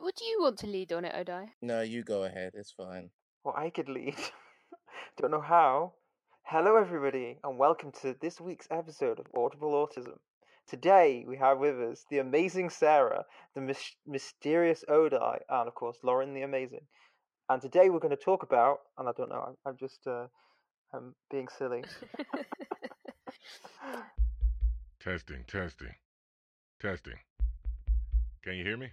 Would you want to lead on it, Odai? No, you go ahead. It's fine. Well, I could lead. Don't know how. Hello, everybody, and welcome to this week's episode of Audible Autism. Today, we have with us the amazing Sarah, the mys- mysterious Odai, and of course, Lauren the Amazing. And today, we're going to talk about, and I don't know, I'm, I'm just uh, I'm being silly. Testing, testing, testing. Can you hear me?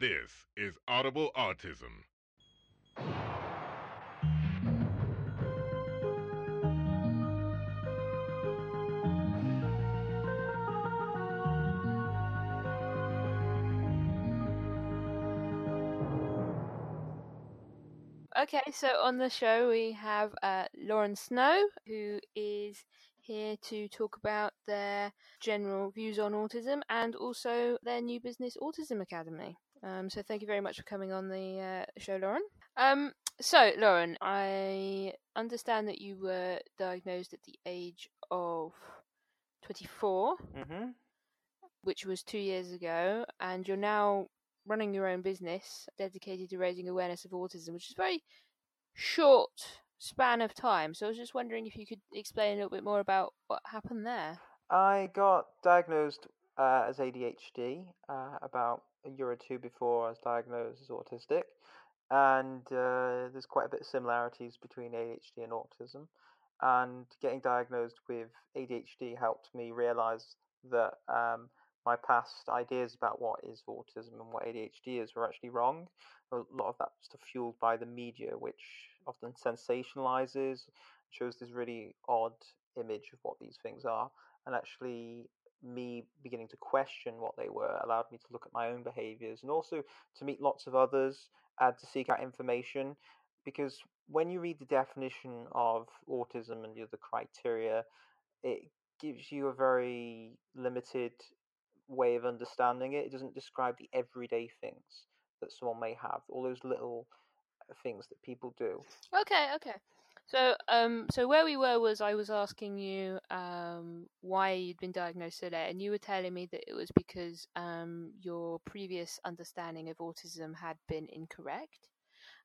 This is Audible Autism. Okay, so on the show we have uh, Lauren Snow, who is here to talk about their general views on autism and also their new business, Autism Academy. Um, so thank you very much for coming on the uh, show, Lauren. Um, so, Lauren, I understand that you were diagnosed at the age of 24, hmm which was two years ago, and you're now running your own business dedicated to raising awareness of autism, which is a very short span of time. So I was just wondering if you could explain a little bit more about what happened there. I got diagnosed uh, as ADHD uh, about a year or two before I was diagnosed as autistic, and uh, there's quite a bit of similarities between ADHD and autism. And getting diagnosed with ADHD helped me realize that um, my past ideas about what is autism and what ADHD is were actually wrong. A lot of that stuff fueled by the media, which often sensationalizes, shows this really odd image of what these things are and actually me beginning to question what they were allowed me to look at my own behaviors and also to meet lots of others and to seek out information because when you read the definition of autism and the other criteria it gives you a very limited way of understanding it it doesn't describe the everyday things that someone may have all those little uh, things that people do Okay, okay. So, um, so where we were was I was asking you um, why you'd been diagnosed so late, and you were telling me that it was because um, your previous understanding of autism had been incorrect,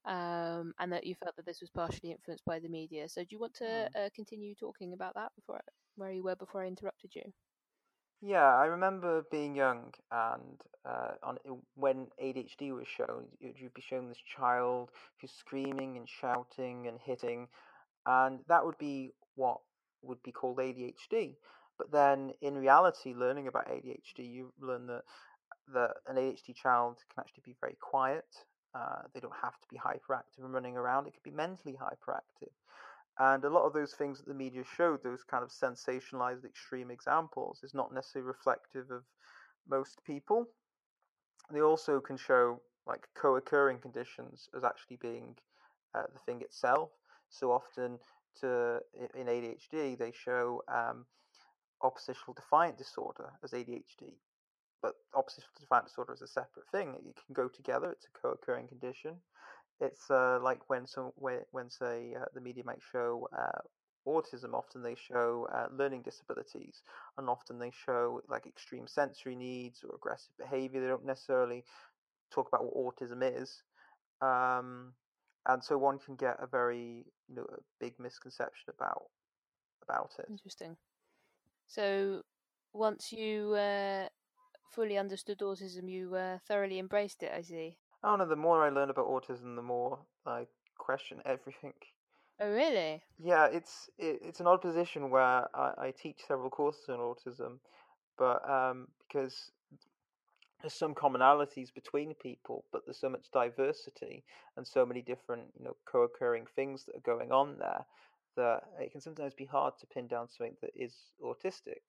um, and that you felt that this was partially influenced by the media. So, do you want to Mm. uh, continue talking about that before I, where you were before I interrupted you? Yeah, I remember being young and uh, on when ADHD was shown, you'd be shown this child who's screaming and shouting and hitting, and that would be what would be called ADHD. But then, in reality, learning about ADHD, you learn that that an ADHD child can actually be very quiet. Uh, they don't have to be hyperactive and running around. It could be mentally hyperactive. And a lot of those things that the media showed, those kind of sensationalized extreme examples, is not necessarily reflective of most people. They also can show like co-occurring conditions as actually being uh, the thing itself. So often, to in ADHD, they show um, oppositional defiant disorder as ADHD, but oppositional defiant disorder is a separate thing. It can go together. It's a co-occurring condition. It's uh, like when some when, when say uh, the media might show uh, autism. Often they show uh, learning disabilities, and often they show like extreme sensory needs or aggressive behavior. They don't necessarily talk about what autism is, um, and so one can get a very you know a big misconception about about it. Interesting. So, once you uh, fully understood autism, you uh, thoroughly embraced it. I see. Oh don't. The more I learn about autism, the more I question everything. Oh, really? Yeah, it's it, it's an odd position where I, I teach several courses on autism, but um, because there's some commonalities between people, but there's so much diversity and so many different you know co-occurring things that are going on there that it can sometimes be hard to pin down something that is autistic.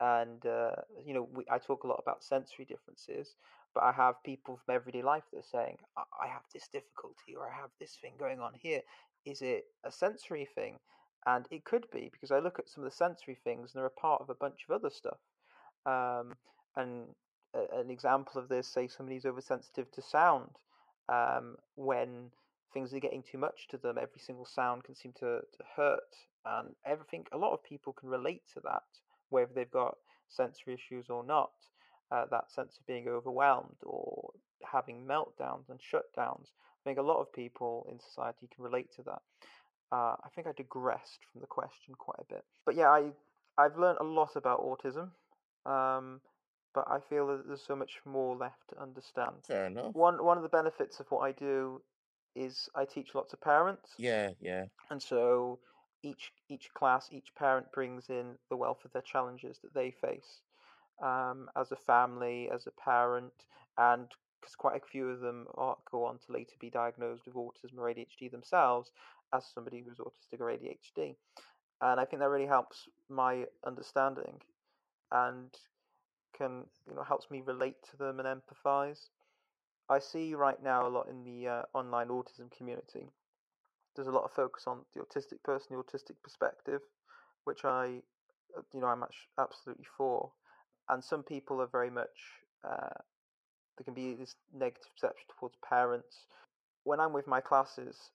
And uh, you know, we, I talk a lot about sensory differences, but I have people from everyday life that are saying, I, I have this difficulty or I have this thing going on here. Is it a sensory thing? And it could be because I look at some of the sensory things and they're a part of a bunch of other stuff. Um, and an example of this, say somebody's oversensitive to sound, um, when things are getting too much to them, every single sound can seem to, to hurt. And everything, a lot of people can relate to that, whether they've got sensory issues or not. uh, that sense of being overwhelmed or having meltdowns and shutdowns. I think a lot of people in society can relate to that. Uh, I think I digressed from the question quite a bit, but yeah, I I've learned a lot about autism, um, but I feel that there's so much more left to understand. Fair enough. One one of the benefits of what I do is I teach lots of parents, Yeah, yeah. and so each each class, each parent brings in the wealth of their challenges that they face um, as a family, as a parent, and because quite a few of them are, go on to later be diagnosed with autism or ADHD themselves, as somebody who's autistic or ADHD, and I think that really helps my understanding, and can you know helps me relate to them and empathize. I see right now a lot in the uh, online autism community. There's a lot of focus on the autistic person, the autistic perspective, which I, uh, you know, I'm absolutely for. And some people are very much, uh, there can be this negative perception towards parents. When I'm with my classes,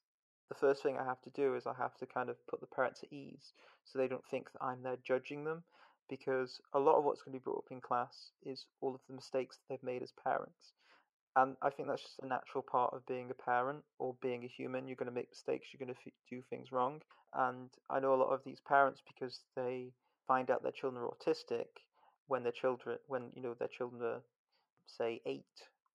the first thing I have to do is I have to kind of put the parents at ease so they don't think that I'm there judging them because a lot of what's going to be brought up in class is all of the mistakes that they've made as parents. And I think that's just a natural part of being a parent or being a human. You're going to make mistakes, you're going to do things wrong. And I know a lot of these parents because they find out their children are autistic when their children, when you know their children are, say, eight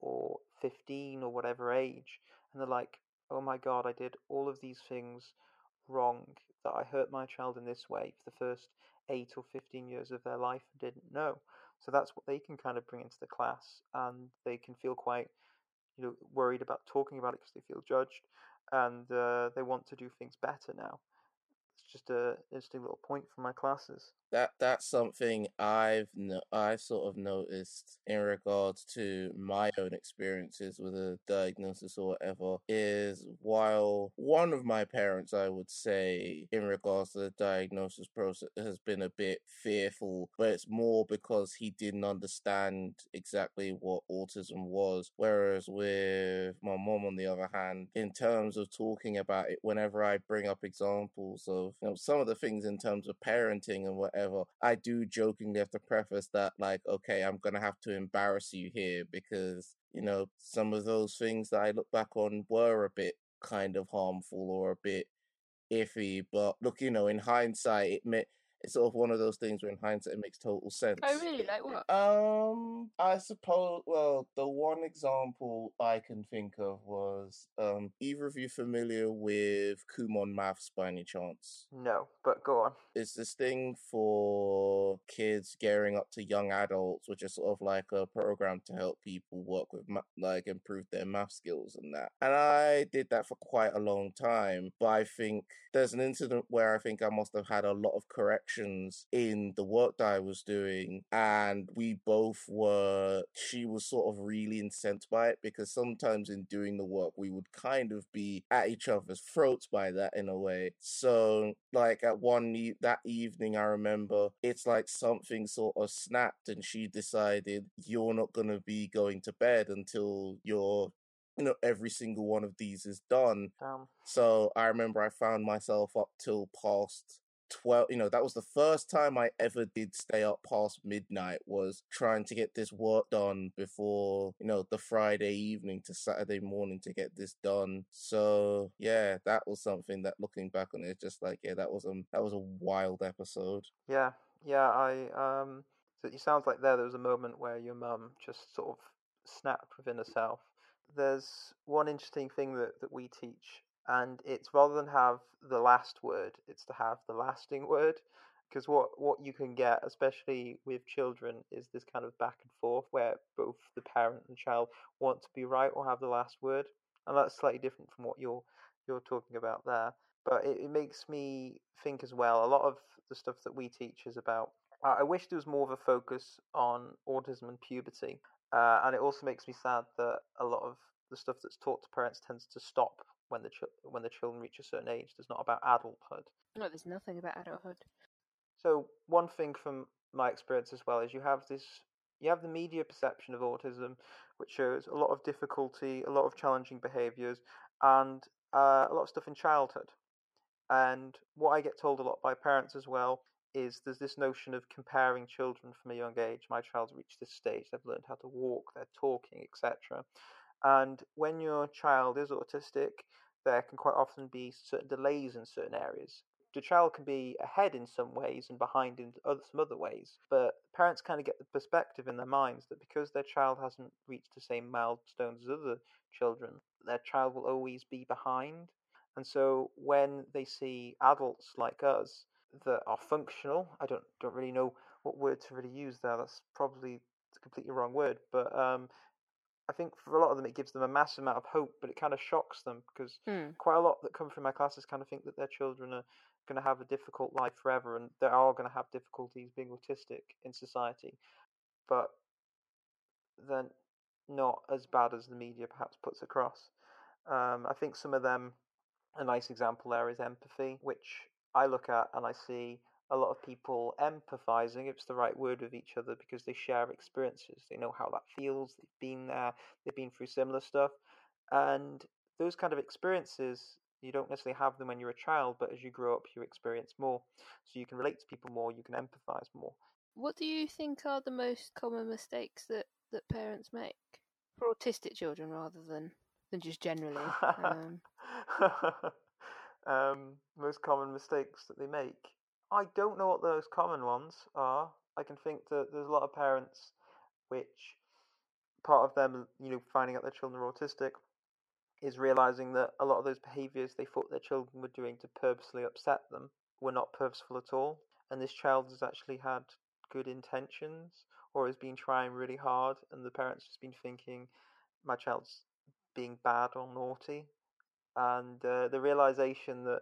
or fifteen or whatever age, and they're like, "Oh my God, I did all of these things wrong. That I hurt my child in this way for the first eight or fifteen years of their life didn't know." So that's what they can kind of bring into the class, and they can feel quite, you know, worried about talking about it because they feel judged, and uh, they want to do things better now. It's just a interesting little point from my classes. That that's something I've no, I sort of noticed in regards to my own experiences with a diagnosis or whatever is while one of my parents I would say in regards to the diagnosis process has been a bit fearful, but it's more because he didn't understand exactly what autism was. Whereas with my mom on the other hand, in terms of talking about it, whenever I bring up examples of you know some of the things in terms of parenting and whatever I do jokingly have to preface that, like, okay, I'm gonna have to embarrass you here because you know some of those things that I look back on were a bit kind of harmful or a bit iffy. But look, you know, in hindsight, it may it's sort of one of those things where in hindsight it makes total sense. Oh, really? Like what? Um, I suppose. Well, the one example I can think of was um. Either of you familiar with Kumon Maths by any chance? No, but go on. It's this thing for kids gearing up to young adults, which is sort of like a program to help people work with ma- like improve their math skills and that. And I did that for quite a long time, but I think there's an incident where I think I must have had a lot of corrections in the work that I was doing, and we both were. She was sort of really incensed by it because sometimes in doing the work we would kind of be at each other's throats by that in a way. So, like at one e- that evening, I remember it's like something sort of snapped, and she decided you're not gonna be going to bed until you're you know every single one of these is done Um, so i remember i found myself up till past 12 you know that was the first time i ever did stay up past midnight was trying to get this work done before you know the friday evening to saturday morning to get this done so yeah that was something that looking back on it just like yeah that was a that was a wild episode yeah, yeah. I um. So it sounds like there there was a moment where your mum just sort of snapped within herself. There's one interesting thing that that we teach, and it's rather than have the last word, it's to have the lasting word. Because what what you can get, especially with children, is this kind of back and forth where both the parent and child want to be right or have the last word, and that's slightly different from what you're you're talking about there. But it, it makes me think as well. A lot of the stuff that we teach is about. I wish there was more of a focus on autism and puberty, uh, and it also makes me sad that a lot of the stuff that's taught to parents tends to stop when the ch- when the children reach a certain age. There's not about adulthood. No, there's nothing about adulthood. So one thing from my experience as well is you have this you have the media perception of autism, which shows a lot of difficulty, a lot of challenging behaviours, and uh, a lot of stuff in childhood. And what I get told a lot by parents as well is there's this notion of comparing children from a young age. My child's reached this stage, they've learned how to walk, they're talking, etc. And when your child is autistic, there can quite often be certain delays in certain areas. The child can be ahead in some ways and behind in other, some other ways, but parents kind of get the perspective in their minds that because their child hasn't reached the same milestones as other children, their child will always be behind. And so when they see adults like us that are functional, I don't don't really know what word to really use there. That's probably a completely wrong word, but um, I think for a lot of them it gives them a massive amount of hope, but it kind of shocks them because Hmm. quite a lot that come through my classes kind of think that their children are going to have a difficult life forever, and they are going to have difficulties being autistic in society, but they're not as bad as the media perhaps puts across. Um, I think some of them, a nice example there is empathy, which I look at and I see a lot of people empathizing, if it's the right word, with each other because they share experiences. They know how that feels, they've been there, they've been through similar stuff. And those kind of experiences, you don't necessarily have them when you're a child, but as you grow up, you experience more. So you can relate to people more, you can empathize more. What do you think are the most common mistakes that, that parents make for autistic children rather than, than just generally? Um, um, most common mistakes that they make. I don't know what those common ones are. I can think that there's a lot of parents which part of them, you know, finding out their children are autistic is realizing that a lot of those behaviors they thought their children were doing to purposely upset them were not purposeful at all. And this child has actually had good intentions or has been trying really hard, and the parents just been thinking, my child's being bad or naughty. And uh, the realization that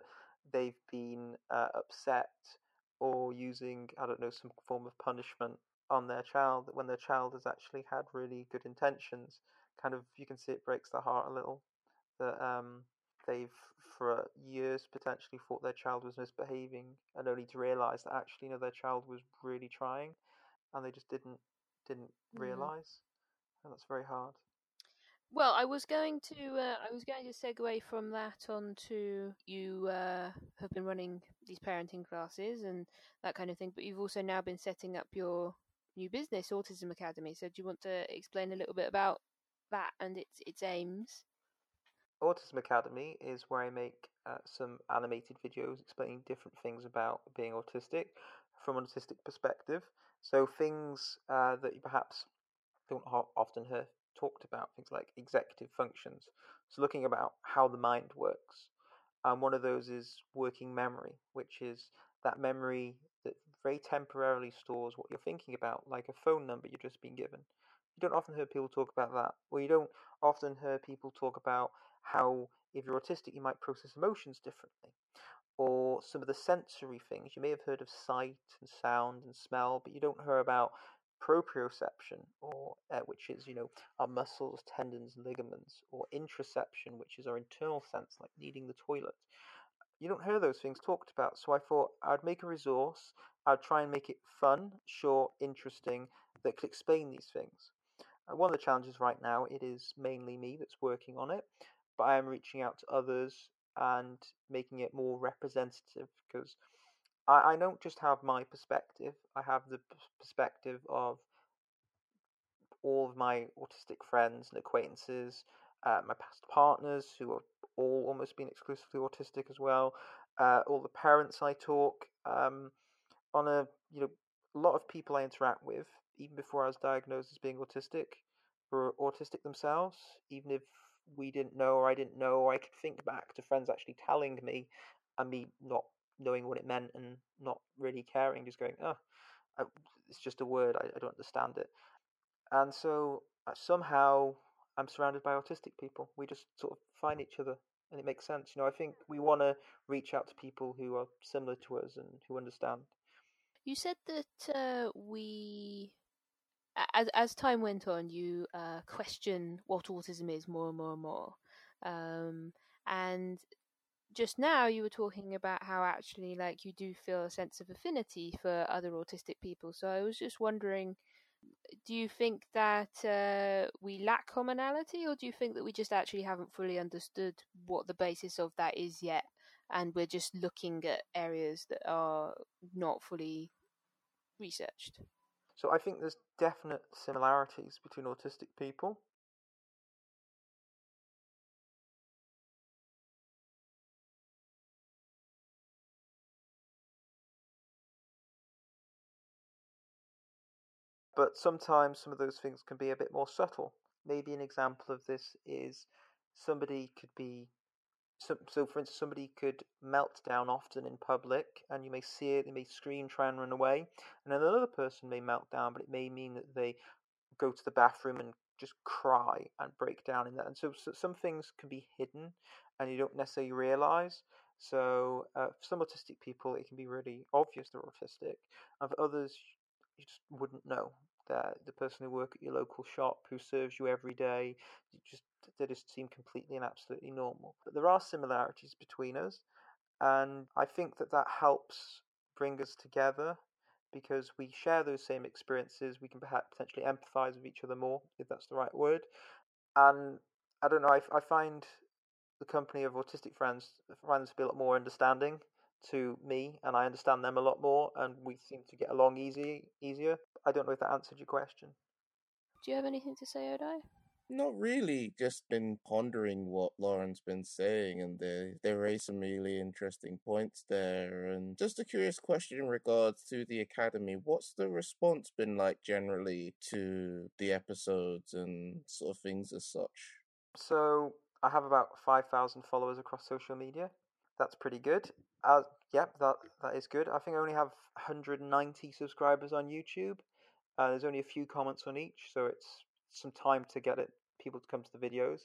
they've been uh, upset or using, I don't know, some form of punishment on their child when their child has actually had really good intentions, kind of, you can see it breaks their heart a little that um, they've for years potentially thought their child was misbehaving and only to realize that actually, you know, their child was really trying and they just didn't didn't Mm. realize. And that's very hard. Well, I was going to uh, I was going to segue from that on to you uh, have been running these parenting classes and that kind of thing, but you've also now been setting up your new business, Autism Academy. So, do you want to explain a little bit about that and its its aims? Autism Academy is where I make uh, some animated videos explaining different things about being autistic from an autistic perspective. So things uh, that you perhaps don't often hear talked about, things like executive functions. So looking about how the mind works. And one of those is working memory, which is that memory that very temporarily stores what you're thinking about, like a phone number you've just been given. You don't often hear people talk about that, or you don't often hear people talk about how, if you're autistic, you might process emotions differently, or some of the sensory things. You may have heard of sight and sound and smell, but you don't hear about proprioception, or uh, which is you know our muscles, tendons, ligaments, or interoception, which is our internal sense, like needing the toilet. You don't hear those things talked about, so I thought I'd make a resource. I'd try and make it fun, short, interesting, that could explain these things. Uh, one of the challenges right now, it is mainly me that's working on it, but I am reaching out to others and making it more representative because I, I don't just have my perspective, I have the perspective of all of my autistic friends and acquaintances, uh, my past partners who have all almost been exclusively autistic as well, uh, all the parents I talk, um, on a you know a lot of people I interact with, even before I was diagnosed as being autistic, were autistic themselves. Even if we didn't know or I didn't know, or I could think back to friends actually telling me, and me not knowing what it meant and not really caring, just going, oh, it's just a word, I, I don't understand it. And so uh, somehow I'm surrounded by autistic people. We just sort of find each other, and it makes sense. You know, I think we want to reach out to people who are similar to us and who understand. You said that uh, we, as as time went on, you uh, question what autism is more and more and more, um, and just now you were talking about how actually like you do feel a sense of affinity for other autistic people. So I was just wondering, do you think that uh, we lack commonality, or do you think that we just actually haven't fully understood what the basis of that is yet? and we're just looking at areas that are not fully researched. So I think there's definite similarities between autistic people. But sometimes some of those things can be a bit more subtle. Maybe an example of this is somebody could be so, so for instance somebody could melt down often in public and you may see it they may scream try and run away and another person may melt down but it may mean that they go to the bathroom and just cry and break down in that and so, so some things can be hidden and you don't necessarily realize so uh, for some autistic people it can be really obvious they're autistic and for others you just wouldn't know that the person who work at your local shop who serves you every day you just they just seem completely and absolutely normal. But there are similarities between us and i think that that helps bring us together because we share those same experiences we can perhaps potentially empathize with each other more if that's the right word. And i don't know i, I find the company of autistic friends friends to be a lot more understanding to me and I understand them a lot more and we seem to get along easy easier. I don't know if that answered your question. Do you have anything to say, Odai? Not really. Just been pondering what Lauren's been saying, and they they raised some really interesting points there. And just a curious question in regards to the academy: What's the response been like generally to the episodes and sort of things as such? So I have about five thousand followers across social media. That's pretty good. Uh, yep, that that is good. I think I only have 190 subscribers on YouTube. Uh, there's only a few comments on each, so it's some time to get it people to come to the videos.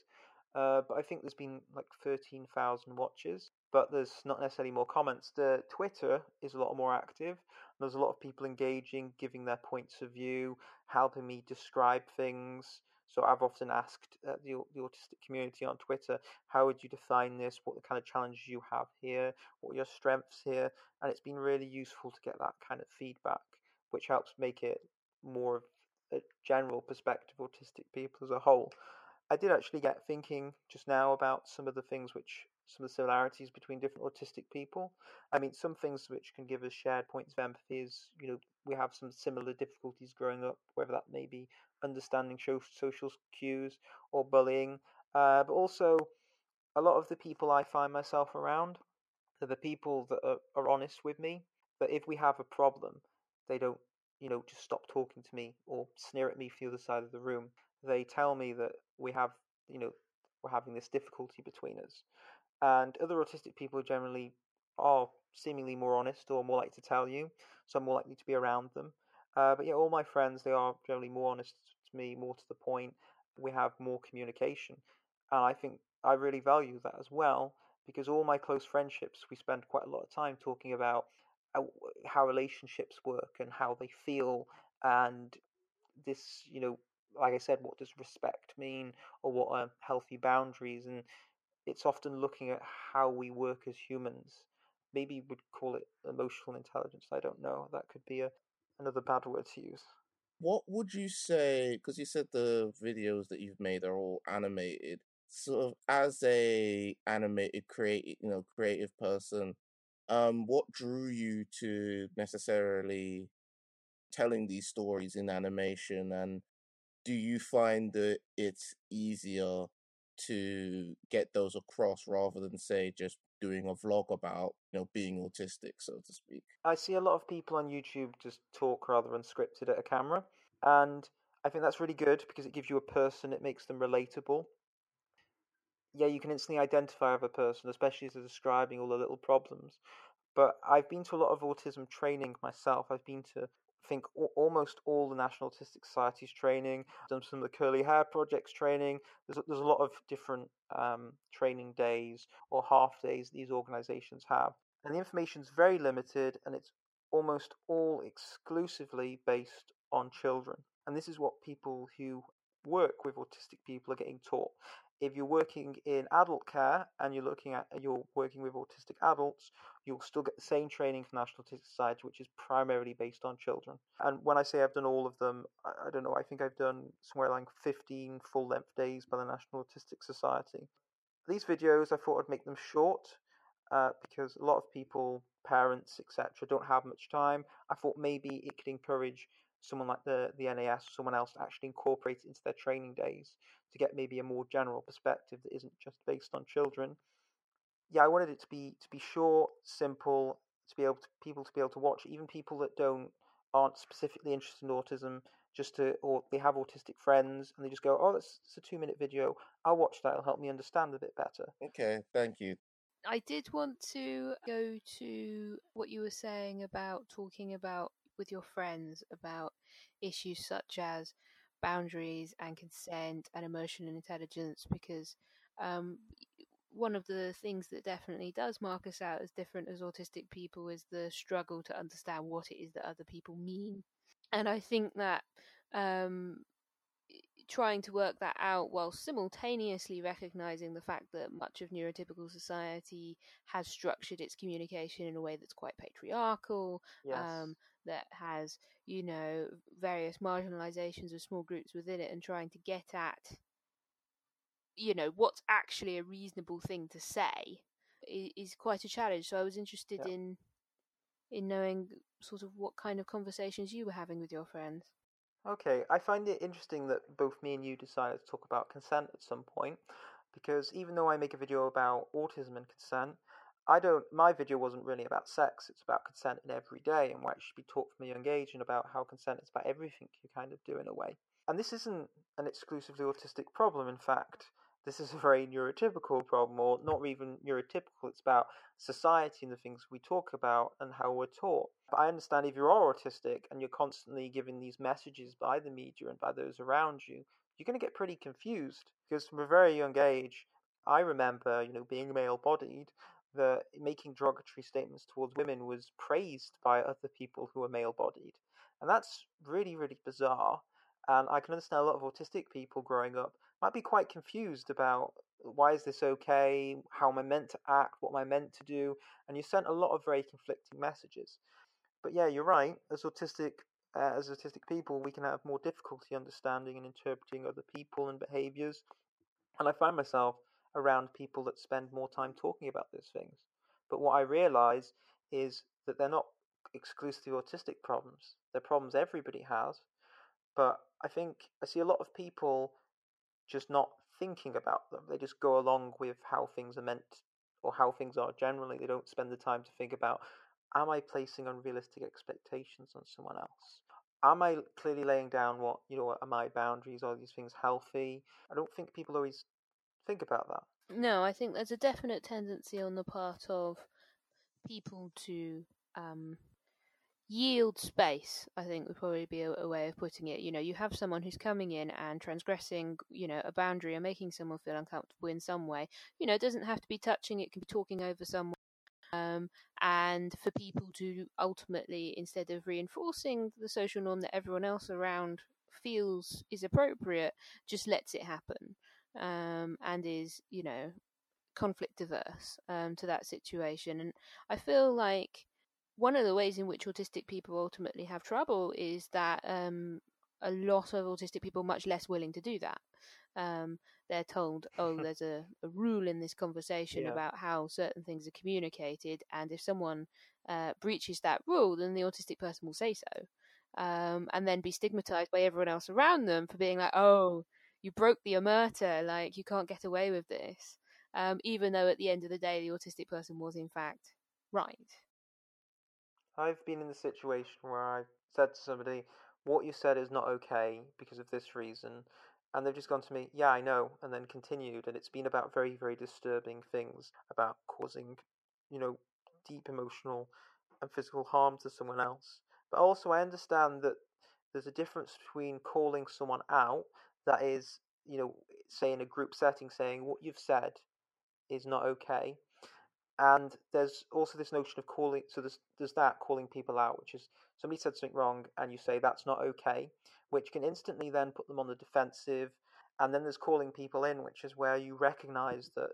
Uh, but I think there's been like 13,000 watches, but there's not necessarily more comments. The Twitter is a lot more active. There's a lot of people engaging, giving their points of view, helping me describe things. So I've often asked uh, the, the autistic community on Twitter, how would you define this? What the kind of challenges you have here? What your strengths here? And it's been really useful to get that kind of feedback, which helps make it more of a general perspective of autistic people as a whole. I did actually get thinking just now about some of the things which some of the similarities between different autistic people. I mean, some things which can give us shared points of empathy is, you know, we have some similar difficulties growing up, whether that may be understanding social cues or bullying. Uh, but also, a lot of the people I find myself around are the people that are, are honest with me. But if we have a problem, they don't, you know, just stop talking to me or sneer at me from the other side of the room. They tell me that we have, you know, we're having this difficulty between us. And other autistic people generally are seemingly more honest or more likely to tell you, so I'm more likely to be around them. Uh, but yeah, all my friends, they are generally more honest to me, more to the point. We have more communication. And I think I really value that as well because all my close friendships, we spend quite a lot of time talking about how relationships work and how they feel and this, you know, like I said, what does respect mean or what are healthy boundaries? And it's often looking at how we work as humans. Maybe we'd call it emotional intelligence. I don't know. That could be a, another bad word to use. What would you say? Because you said the videos that you've made are all animated. Sort of as a animated creative, you know, creative person, um, what drew you to necessarily telling these stories in animation, and do you find that it's easier to get those across rather than say just doing a vlog about you know being autistic so to speak. I see a lot of people on youtube just talk rather unscripted at a camera and i think that's really good because it gives you a person it makes them relatable. Yeah you can instantly identify with a person especially as they're describing all the little problems. But i've been to a lot of autism training myself. I've been to think almost all the National Autistic Society's training, done some of the Curly Hair Project's training. There's, there's a lot of different um, training days or half days these organizations have. And the information is very limited and it's almost all exclusively based on children. And this is what people who work with autistic people are getting taught if you're working in adult care and you're looking at you're working with autistic adults, you'll still get the same training from National Autistic Society, which is primarily based on children. And when I say I've done all of them, I, don't know. I think I've done somewhere like 15 full length days by the National Autistic Society. These videos, I thought I'd make them short. uh, because a lot of people, parents, etc., don't have much time. I thought maybe it could encourage someone like the, the NAS or someone else to actually incorporate it into their training days to get maybe a more general perspective that isn't just based on children. Yeah, I wanted it to be to be short, simple, to be able to people to be able to watch, even people that don't aren't specifically interested in autism, just to or they have autistic friends and they just go, oh, that's, that's a two minute video. I'll watch that. It'll help me understand a bit better. Okay, thank you. I did want to go to what you were saying about talking about with your friends about issues such as boundaries and consent and emotional intelligence because um, one of the things that definitely does mark us out as different as autistic people is the struggle to understand what it is that other people mean. And I think that um, trying to work that out while simultaneously recognizing the fact that much of neurotypical society has structured its communication in a way that's quite patriarchal, Yes. um, that has, you know, various marginalizations of small groups within it, and trying to get at, you know, what's actually a reasonable thing to say is, is quite a challenge. So I was interested Yeah. in in knowing sort of what kind of conversations you were having with your friends. Okay, I find it interesting that both me and you decided to talk about consent at some point, because even though I make a video about autism and consent, I don't. My video wasn't really about sex. It's about consent in every day and why it should be taught from a young age, and about how consent is about everything you kind of do in a way. And this isn't an exclusively autistic problem. In fact, this is a very neurotypical problem, or not even neurotypical. It's about society and the things we talk about and how we're taught. But I understand if you are autistic and you're constantly given these messages by the media and by those around you, you're going to get pretty confused because from a very young age, I remember, you know, being male-bodied, that making derogatory statements towards women was praised by other people who are male-bodied, and that's really, really bizarre. And I can understand a lot of autistic people growing up might be quite confused about why is this okay? How am I meant to act? What am I meant to do? And you sent a lot of very conflicting messages. But yeah, you're right. As autistic, uh, as autistic people, we can have more difficulty understanding and interpreting other people and behaviors. And I find myself around people that spend more time talking about these things. But what I realize is that they're not exclusively autistic problems. They're problems everybody has. But I think I see a lot of people just not thinking about them. They just go along with how things are meant or how things are generally. They don't spend the time to think about am I placing unrealistic expectations on someone else? Am I clearly laying down what, you know, are my boundaries? Are these things healthy? I don't think people always think about that. No, I think there's a definite tendency on the part of people to um, yield space. I think would probably be a, a way of putting it. You know, you have someone who's coming in and transgressing, you know, a boundary or making someone feel uncomfortable in some way. You know, it doesn't have to be touching; it can be talking over someone. Um, and for people to ultimately, instead of reinforcing the social norm that everyone else around feels is appropriate, just lets it happen um, and is, you know, conflict averse um, to that situation. And I feel like one of the ways in which autistic people ultimately have trouble is that um, a lot of autistic people are much less willing to do that. Um, they're told, oh, there's a, a rule in this conversation Yeah. about how certain things are communicated, and if someone uh, breaches that rule, then the autistic person will say so, um, and then be stigmatized by everyone else around them for being like, oh, you broke the omerta, like you can't get away with this, um, even though at the end of the day, the autistic person was in fact right. I've been in the situation where I said to somebody, "What you said is not okay because of this reason," and they've just gone to me, "Yeah, I know," and then continued, and it's been about very, very disturbing things about causing, you know, deep emotional and physical harm to someone else. But also, I understand that there's a difference between calling someone out, that is, you know, say in a group setting, saying what you've said is not okay, and there's also this notion of calling so there's there's that calling people out which is somebody said something wrong and you say that's not okay which can instantly then put them on the defensive. And then there's calling people in which is where you recognize that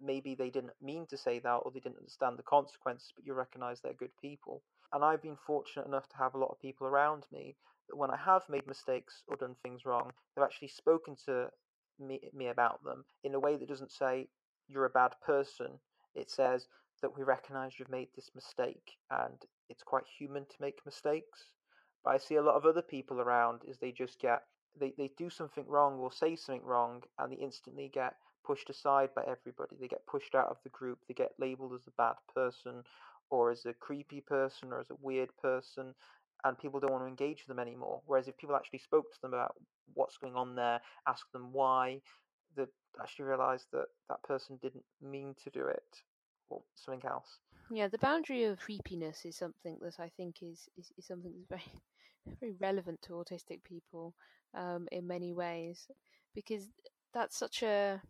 maybe they didn't mean to say that or they didn't understand the consequences but you recognize they're good people and i've been fortunate enough to have a lot of people around me that when i have made mistakes or done things wrong they've actually spoken to me, me about them in a way that doesn't say you're a bad person it says that we recognize you've made this mistake and it's quite human to make mistakes. But I see a lot of other people around is they just get they, they do something wrong or say something wrong and they instantly get pushed aside by everybody. They get pushed out of the group. They get labeled as a bad person or as a creepy person or as a weird person and people don't want to engage with them anymore. Whereas if people actually spoke to them about what's going on there, ask them why, they actually realise that that person didn't mean to do it or something else. Yeah, the boundary of creepiness is something that I think is, is, is something that's very very relevant to autistic people um, in many ways because that's such a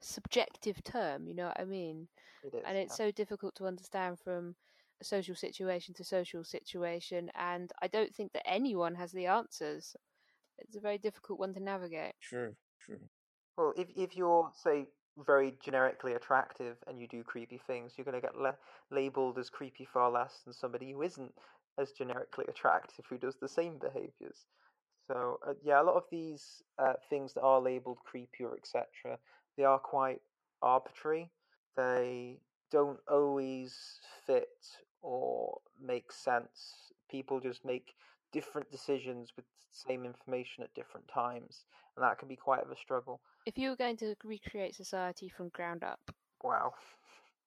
subjective term, you know what I mean? It is, and it's yeah. so difficult to understand from a social situation to social situation, and I don't think that anyone has the answers. It's a very difficult one to navigate. True, true. Well, if if you're say very generically attractive and you do creepy things, you're going to get le- labeled as creepy far less than somebody who isn't as generically attractive who does the same behaviors. So uh, yeah, a lot of these uh, things that are labeled creepy or etc. They are quite arbitrary. They don't always fit or make sense. People just make different decisions with the same information at different times, and that can be quite of a struggle. If you were going to recreate society from ground up, Wow,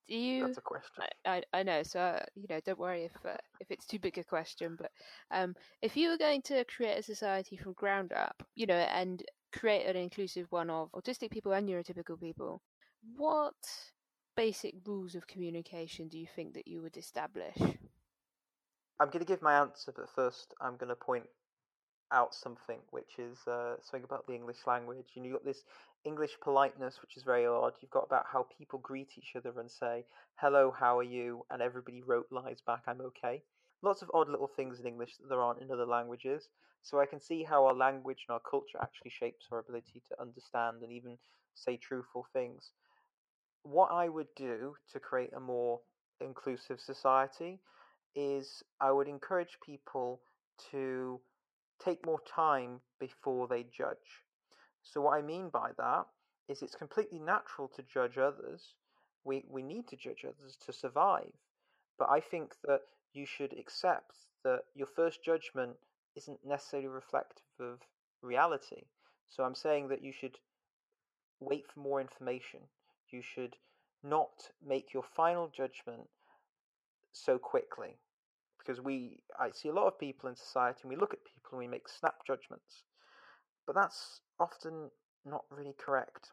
do you? that's a question. I, I, I know, so uh, you know, don't worry if uh, if it's too big a question. But um, if you were going to create a society from ground up, you know, and create an inclusive one of autistic people and neurotypical people, what basic rules of communication do you think that you would establish? I'm going to give my answer, but first I'm going to point out something, which is uh, something about the English language. You know, you've got this English politeness, which is very odd. You've got about how people greet each other and say, hello, how are you? And everybody wrote lies back, I'm okay. Lots of odd little things in English that there aren't in other languages. So I can see how our language and our culture actually shapes our ability to understand and even say truthful things. What I would do to create a more inclusive society is I would encourage people to take more time before they judge. So, what I mean by that is it's completely natural to judge others. We, we need to judge others to survive. But I think that you should accept that your first judgment isn't necessarily reflective of reality. So, I'm saying that you should wait for more information. You should not make your final judgment so quickly because we I see a lot of people in society and we look at people and we make snap judgments. But that's often not really correct.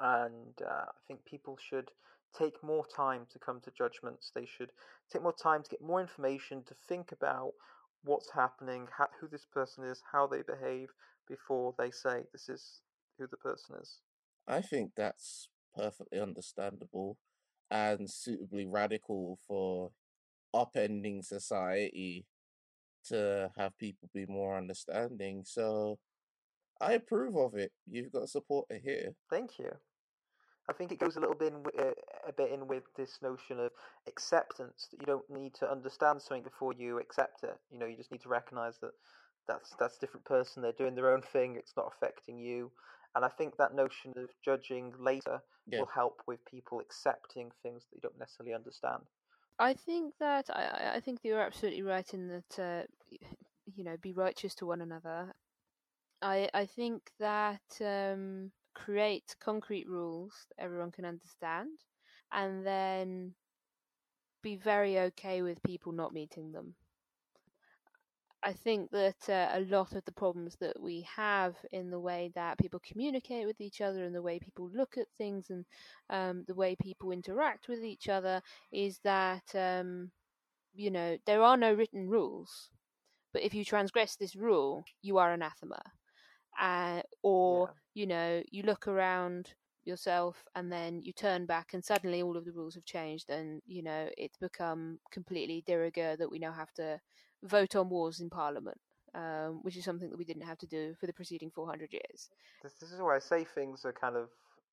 And uh, I think people should take more time to come to judgments. They should take more time to get more information to think about what's happening, how, who this person is, how they behave before they say this is who the person is. I think that's perfectly understandable and suitably radical for upending society to have people be more understanding. So I approve of it. You've got a support here. Thank you. I think it goes a little bit in, uh, a bit in with this notion of acceptance that you don't need to understand something before you accept it. You know, you just need to recognize that that's that's a different person. They're doing their own thing. It's not affecting you. And I think that notion of judging later Yeah. will help with people accepting things that you don't necessarily understand. I think that I, I- I think you're absolutely right in that uh, you know be righteous to one another. I I think that um, create concrete rules that everyone can understand, and then be very okay with people not meeting them. I think that uh, a lot of the problems that we have in the way that people communicate with each other and the way people look at things and um, the way people interact with each other is that um, you know there are no written rules, but if you transgress this rule, you are anathema, uh, or you know you look around yourself and then you turn back and suddenly all of the rules have changed and you know it's become completely de rigueur that we now have to vote on wars in parliament um, which is something that we didn't have to do for the preceding 400 years This, this is why I say things are kind of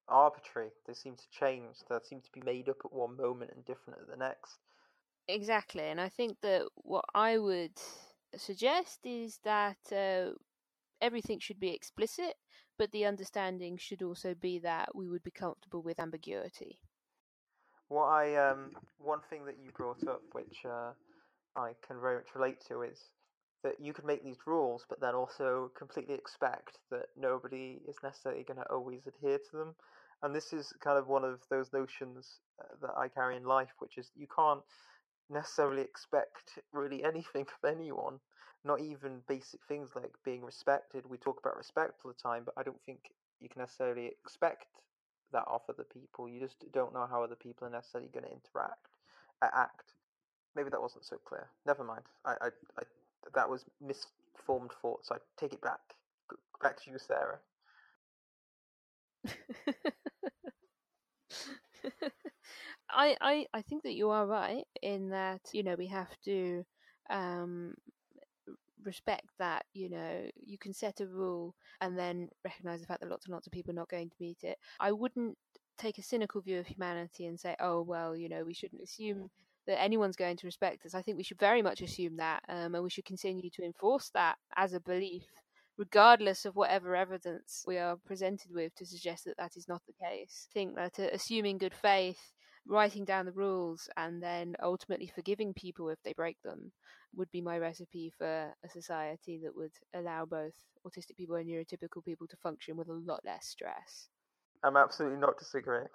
arbitrary. They seem to change. They seem to be made up at one moment and different at the next. Exactly, and I think that what I would suggest is that uh, everything should be explicit, but the understanding should also be that we would be comfortable with ambiguity. What I um one thing that you brought up, which uh, I can very much relate to, is that you could make these rules, but then also completely expect that nobody is necessarily going to always adhere to them. And this is kind of one of those notions uh, that I carry in life, which is you can't necessarily expect really anything of anyone, not even basic things like being respected. We talk about respect all the time, but I don't think you can necessarily expect that off other people. You just don't know how other people are necessarily going to interact, uh, act. Maybe that wasn't so clear. Never mind. I, I, I, that was misformed thoughts. I take it back. Back to you, Sarah. I, I I think that you are right in that you know we have to um, respect that you know you can set a rule and then recognize the fact that lots and lots of people are not going to meet it. I wouldn't take a cynical view of humanity and say, oh well, you know, we shouldn't assume that anyone's going to respect us. I think we should very much assume that, um, and we should continue to enforce that as a belief regardless of whatever evidence we are presented with to suggest that that is not the case. I think that uh, assuming good faith writing down the rules and then ultimately forgiving people if they break them would be my recipe for a society that would allow both autistic people and neurotypical people to function with a lot less stress. I'm absolutely not disagreeing.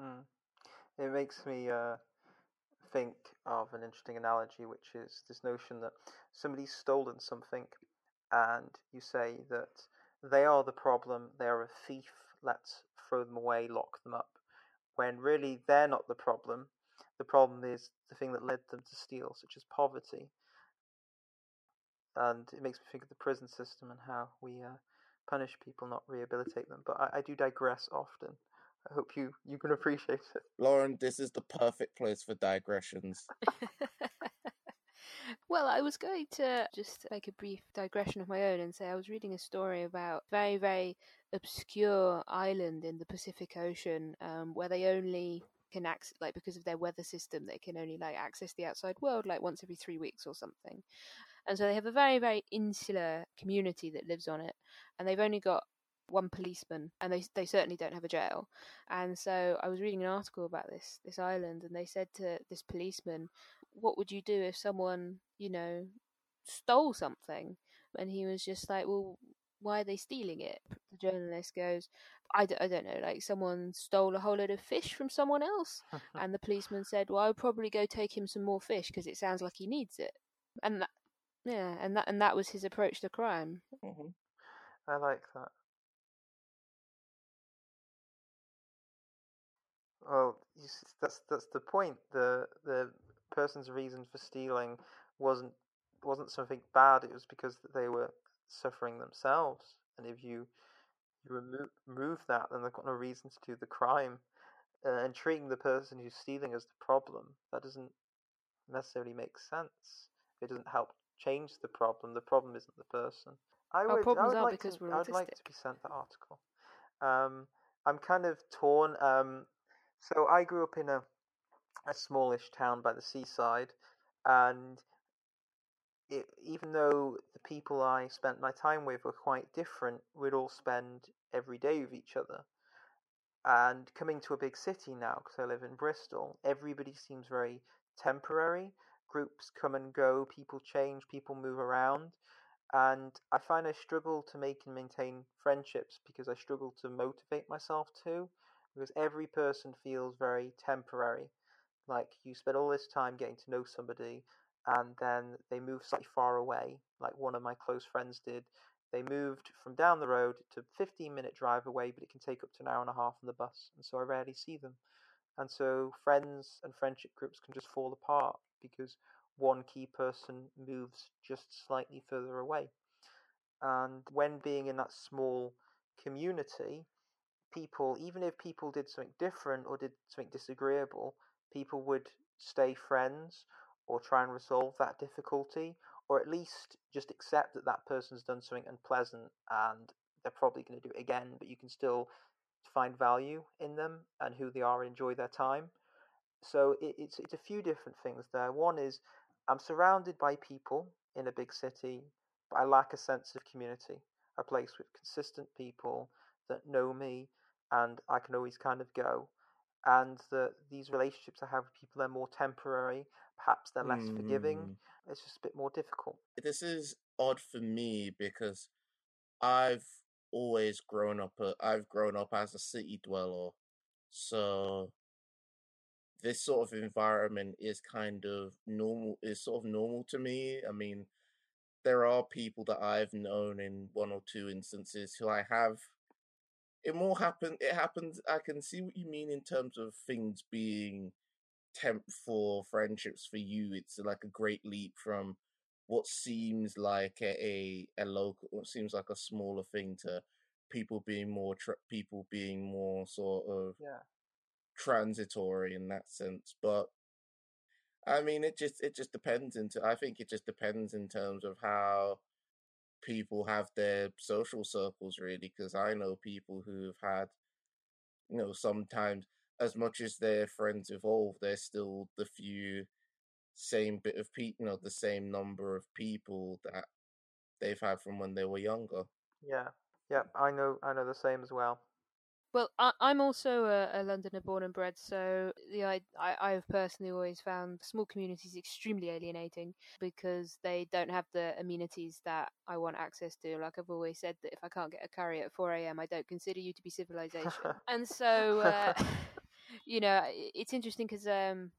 Hmm. It makes me uh, think of an interesting analogy, which is this notion that somebody's stolen something, and you say that they are the problem, they're a thief, let's throw them away, lock them up. When really they're not the problem. The problem is the thing that led them to steal, such as poverty. And it makes me think of the prison system and how we uh, punish people, not rehabilitate them. But I, I do digress often. I hope you, you can appreciate it. Loren, this is the perfect place for digressions. Well, I was going to just make a brief digression of my own and say I was reading a story about a very, very obscure island in the Pacific Ocean um, where they only can access, like, because of their weather system, they can only, like, access the outside world, like, once every three weeks or something. And so they have a very, very insular community that lives on it, and they've only got one policeman, and they they certainly don't have a jail. And so I was reading an article about this this island, and they said to this policeman, "What would you do if someone, you know, stole something?" And he was just like, "Well, why are they stealing it?" The journalist goes, I d- I don't know, like someone stole a whole load of fish from someone else. and the policeman said, Well, I'll probably go take him some more fish because it sounds like he needs it. And that, yeah, and that and that was his approach to crime. hmm I like that. Well, you s- that's that's the point. The the person's reason for stealing wasn't wasn't something bad. It was because they were suffering themselves. And if you you remove remove that, then they've got no reason to do the crime. Uh, and treating the person who's stealing as the problem that doesn't necessarily make sense. It doesn't help change the problem. The problem isn't the person. I Our would, I problems would are like because to, we're I would like to be sent that article. Um, I'm kind of torn. Um, so I grew up in a a smallish town by the seaside, and it, even though the people I spent my time with were quite different, we'd all spend every day with each other. And coming to a big city now, because I live in Bristol, everybody seems very temporary. Groups come and go, people change, people move around. And I find I struggle to make and maintain friendships because I struggle to motivate myself too. Because every person feels very temporary. Like you spend all this time getting to know somebody, and then they move slightly far away, like one of my close friends did. They moved from down the road to 15 minute drive away, but it can take up to an hour and a half on the bus, and so I rarely see them. And so friends and friendship groups can just fall apart because one key person moves just slightly further away. And when being in that small community, people, even if people did something different or did something disagreeable, people would stay friends or try and resolve that difficulty, or at least just accept that that person's done something unpleasant and they're probably going to do it again, but you can still find value in them and who they are and enjoy their time. So it, it's it's a few different things there. One is I'm surrounded by people in a big city, but I lack a sense of community, a place with consistent people that know me and I can always kind of go. And that these relationships I have with people they're more temporary, perhaps they're less forgiving. Mm. It's just a bit more difficult. This is odd for me because I've always grown up. I've grown up as a city dweller, so this sort of environment is kind of normal. Is sort of normal to me. I mean, there are people that I've known in one or two instances who I have. It more happen. It happens. I can see what you mean in terms of things being temp for friendships for you. It's like a great leap from what seems like a a, a local, what seems like a smaller thing to people being more tra- people being more sort of Yeah. transitory in that sense. But I mean, it just it just depends. Into I think it just depends in terms of how people have their social circles, really. Because I know people who have had, you know, sometimes as much as their friends evolve, they're still the few same bit of people, you know, the same number of people that they've had from when they were younger. Yeah. Yeah. I know. I know the same as well. Well, I, I'm also a, a Londoner born and bred, so the I, I I've personally always found small communities extremely alienating because they don't have the amenities that I want access to. Like I've always said that if I can't get a curry at 4 a.m., I don't consider you to be civilization. and so, uh, you know, it's interesting because um,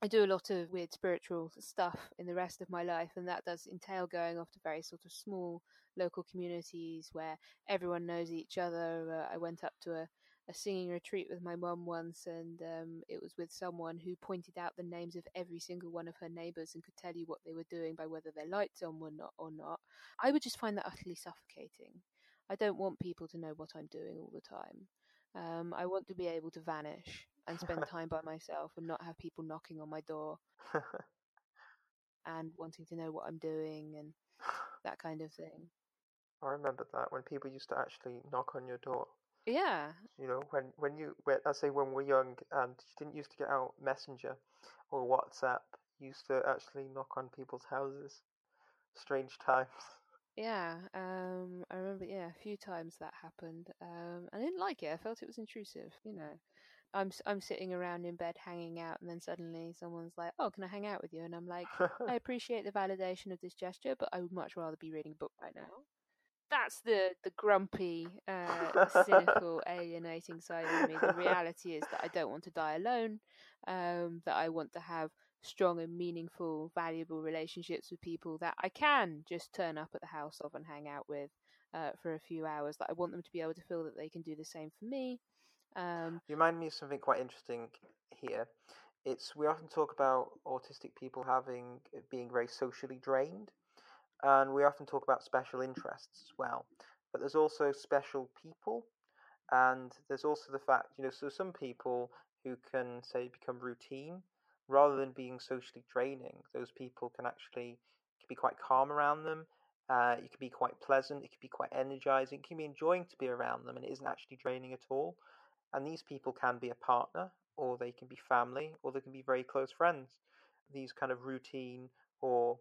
I do a lot of weird spiritual stuff in the rest of my life, and that does entail going off to very sort of small local communities where everyone knows each other. Uh, I went up to a, a singing retreat with my mum once, and um, it was with someone who pointed out the names of every single one of her neighbours and could tell you what they were doing by whether they liked someone or- or not. I would just find that utterly suffocating. I don't want people to know what I'm doing all the time. Um, I want to be able to vanish and spend time by myself and not have people knocking on my door and wanting to know what I'm doing and that kind of thing. I remember that when people used to actually knock on your door. Yeah, You know, when when you, when, let's say when we're young and you didn't used to get out Messenger or WhatsApp, you used to actually knock on people's houses. Strange times. yeah. Um, I remember, yeah, a few times that happened. Um, I didn't like it. I felt it was intrusive. You know, I'm I'm sitting around in bed hanging out, and then suddenly someone's like, "Oh, can I hang out with you?" And I'm like, I appreciate the validation of this gesture, but I would much rather be reading a book right now. That's the the grumpy, uh, cynical, alienating side of me. The reality is that I don't want to die alone. Um, that I want to have strong and meaningful, valuable relationships with people that I can just turn up at the house of and hang out with uh, for a few hours. That I want them to be able to feel that they can do the same for me. Um, You remind me of something quite interesting here. It's we often talk about autistic people having being very socially drained, and we often talk about special interests as well. But there's also special people, and there's also the fact you know so some people who can say become routine rather than being socially draining. Those people can actually can be quite calm around them. Uh, it can be quite pleasant. It can be quite energizing. It can be enjoying to be around them, and it isn't actually draining at all. And these people can be a partner, or they can be family, or they can be very close friends. These kind of routine or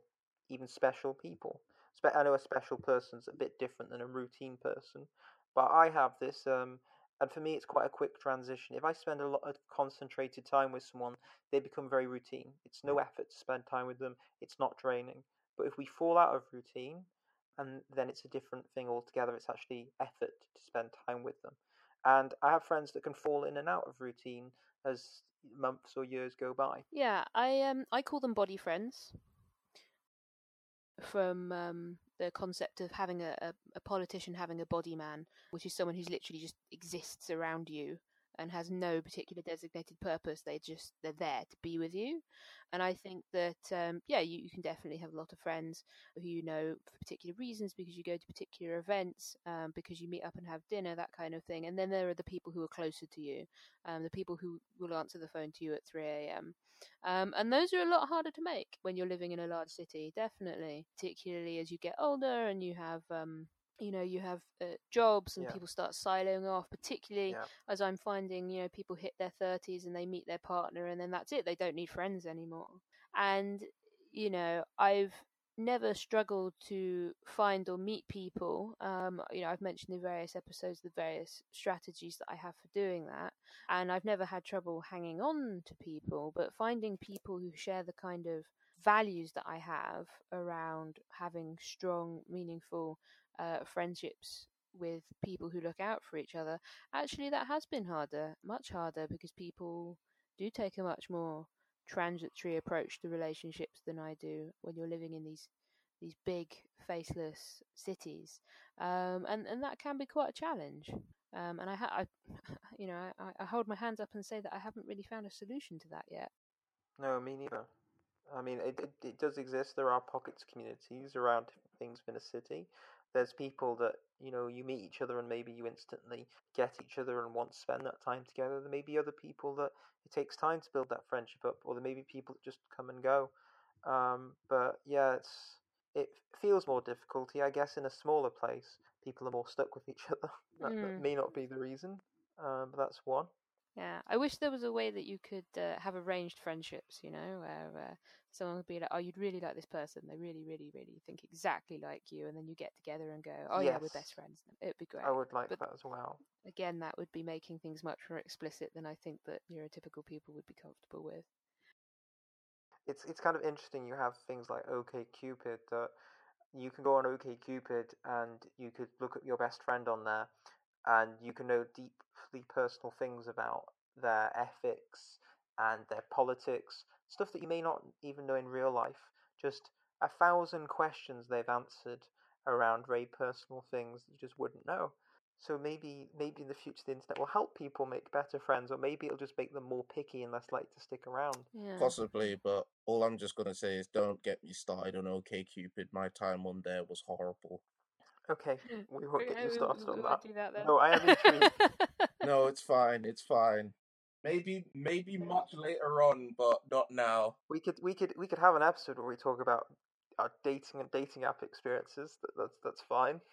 even special people. Spe- I know a special person's a bit different than a routine person, but I have this, um, and for me, it's quite a quick transition. If I spend a lot of concentrated time with someone, they become very routine. It's no effort to spend time with them, it's not draining. But if we fall out of routine, and then it's a different thing altogether, it's actually effort to spend time with them. And I have friends that can fall in and out of routine as months or years go by. Yeah, I um I call them body friends from um the concept of having a, a, a politician having a body man, which is someone who's literally just exists around you and has no particular designated purpose. They just they're there to be with you. And I think that um yeah, you, you can definitely have a lot of friends who you know for particular reasons because you go to particular events, um, because you meet up and have dinner, that kind of thing. And then there are the people who are closer to you, um, the people who will answer the phone to you at 3 a.m. Um, and those are a lot harder to make when you're living in a large city, definitely. Particularly as you get older and you have, um, you know, you have uh, jobs and Yeah. people start siloing off. Particularly Yeah. as I'm finding, you know, people hit their 30s and they meet their partner and then that's it. They don't need friends anymore. And you know, I've never struggled to find or meet people. Um, you know, I've mentioned in various episodes the various strategies that I have for doing that, and I've never had trouble hanging on to people. But finding people who share the kind of values that I have around having strong, meaningful uh, friendships with people who look out for each other, actually, that has been harder, much harder, because people do take a much more transitory approach to relationships than I do when you're living in these these big faceless cities, um, and and that can be quite a challenge. Um, and I, ha- I, you know, I, I hold my hands up and say that I haven't really found a solution to that yet. No, me neither. I mean, it, it, it does exist. There are pockets communities around things within a city. There's people that, you know, you meet each other and maybe you instantly get each other and want to spend that time together. There may be other people that it takes time to build that friendship up, or there may be people that just come and go. Um, but yeah, it's it feels more difficulty, I guess, in a smaller place. People are more stuck with each other. that, Mm. that may not be the reason, um, but that's one. Yeah, I wish there was a way that you could uh, have arranged friendships, you know, where uh, someone would be like, "Oh, you'd really like this person. They really, really, really think exactly like you," and then you get together and go, "Oh yeah, we're best friends." It'd be great. I would like But- that as well. Again, that would be making things much more explicit than I think that neurotypical people would be comfortable with. it's it's kind of interesting. You have things like OK Cupid that you can go on OK Cupid and you could look at your best friend on there, and you can know deeply personal things about their ethics and their politics, stuff that you may not even know in real life. Just a thousand questions they've answered around very personal things that you just wouldn't know. So maybe maybe in the future the internet will help people make better friends, or maybe it'll just make them more picky and less likely to stick around. Yeah. Possibly, but all I'm just gonna say is don't get me started on OK Cupid. My time on there was horrible. Okay, we won't get you started on that. that. No, I am intrigued. No, it's fine. It's fine. Maybe, maybe much later on, but not now. We could we could we could have an episode where we talk about our dating and dating app experiences. That, that's that's fine.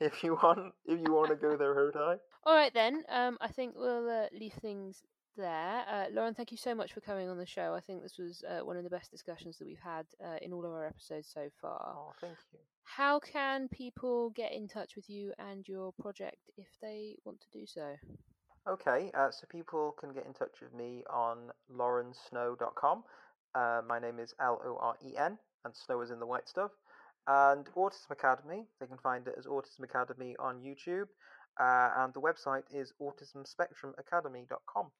If you want, if you want to go there, Hodai. All right then. Um, I think we'll uh, leave things there. Uh, Loren, thank you so much for coming on the show. I think this was uh, one of the best discussions that we've had uh, in all of our episodes so far. Oh, thank you. How can people get in touch with you and your project if they want to do so? Okay, uh, so people can get in touch with me on lorensnow.com. Uh, my name is L O R E N, and snow is in the white stuff. And Autism Academy, they can find it as Autism Academy on YouTube. Uh, and the website is autismspectrumacademy.com.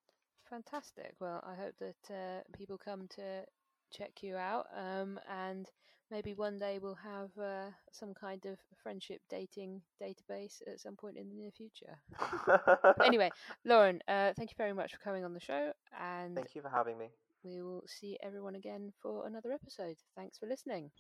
Fantastic. Well, I hope that uh, people come to check you out, um, and maybe one day we'll have uh, some kind of friendship dating database at some point in the near future. anyway, Loren, uh, thank you very much for coming on the show, and Thank you for having me. we will see everyone again for another episode. Thanks for listening.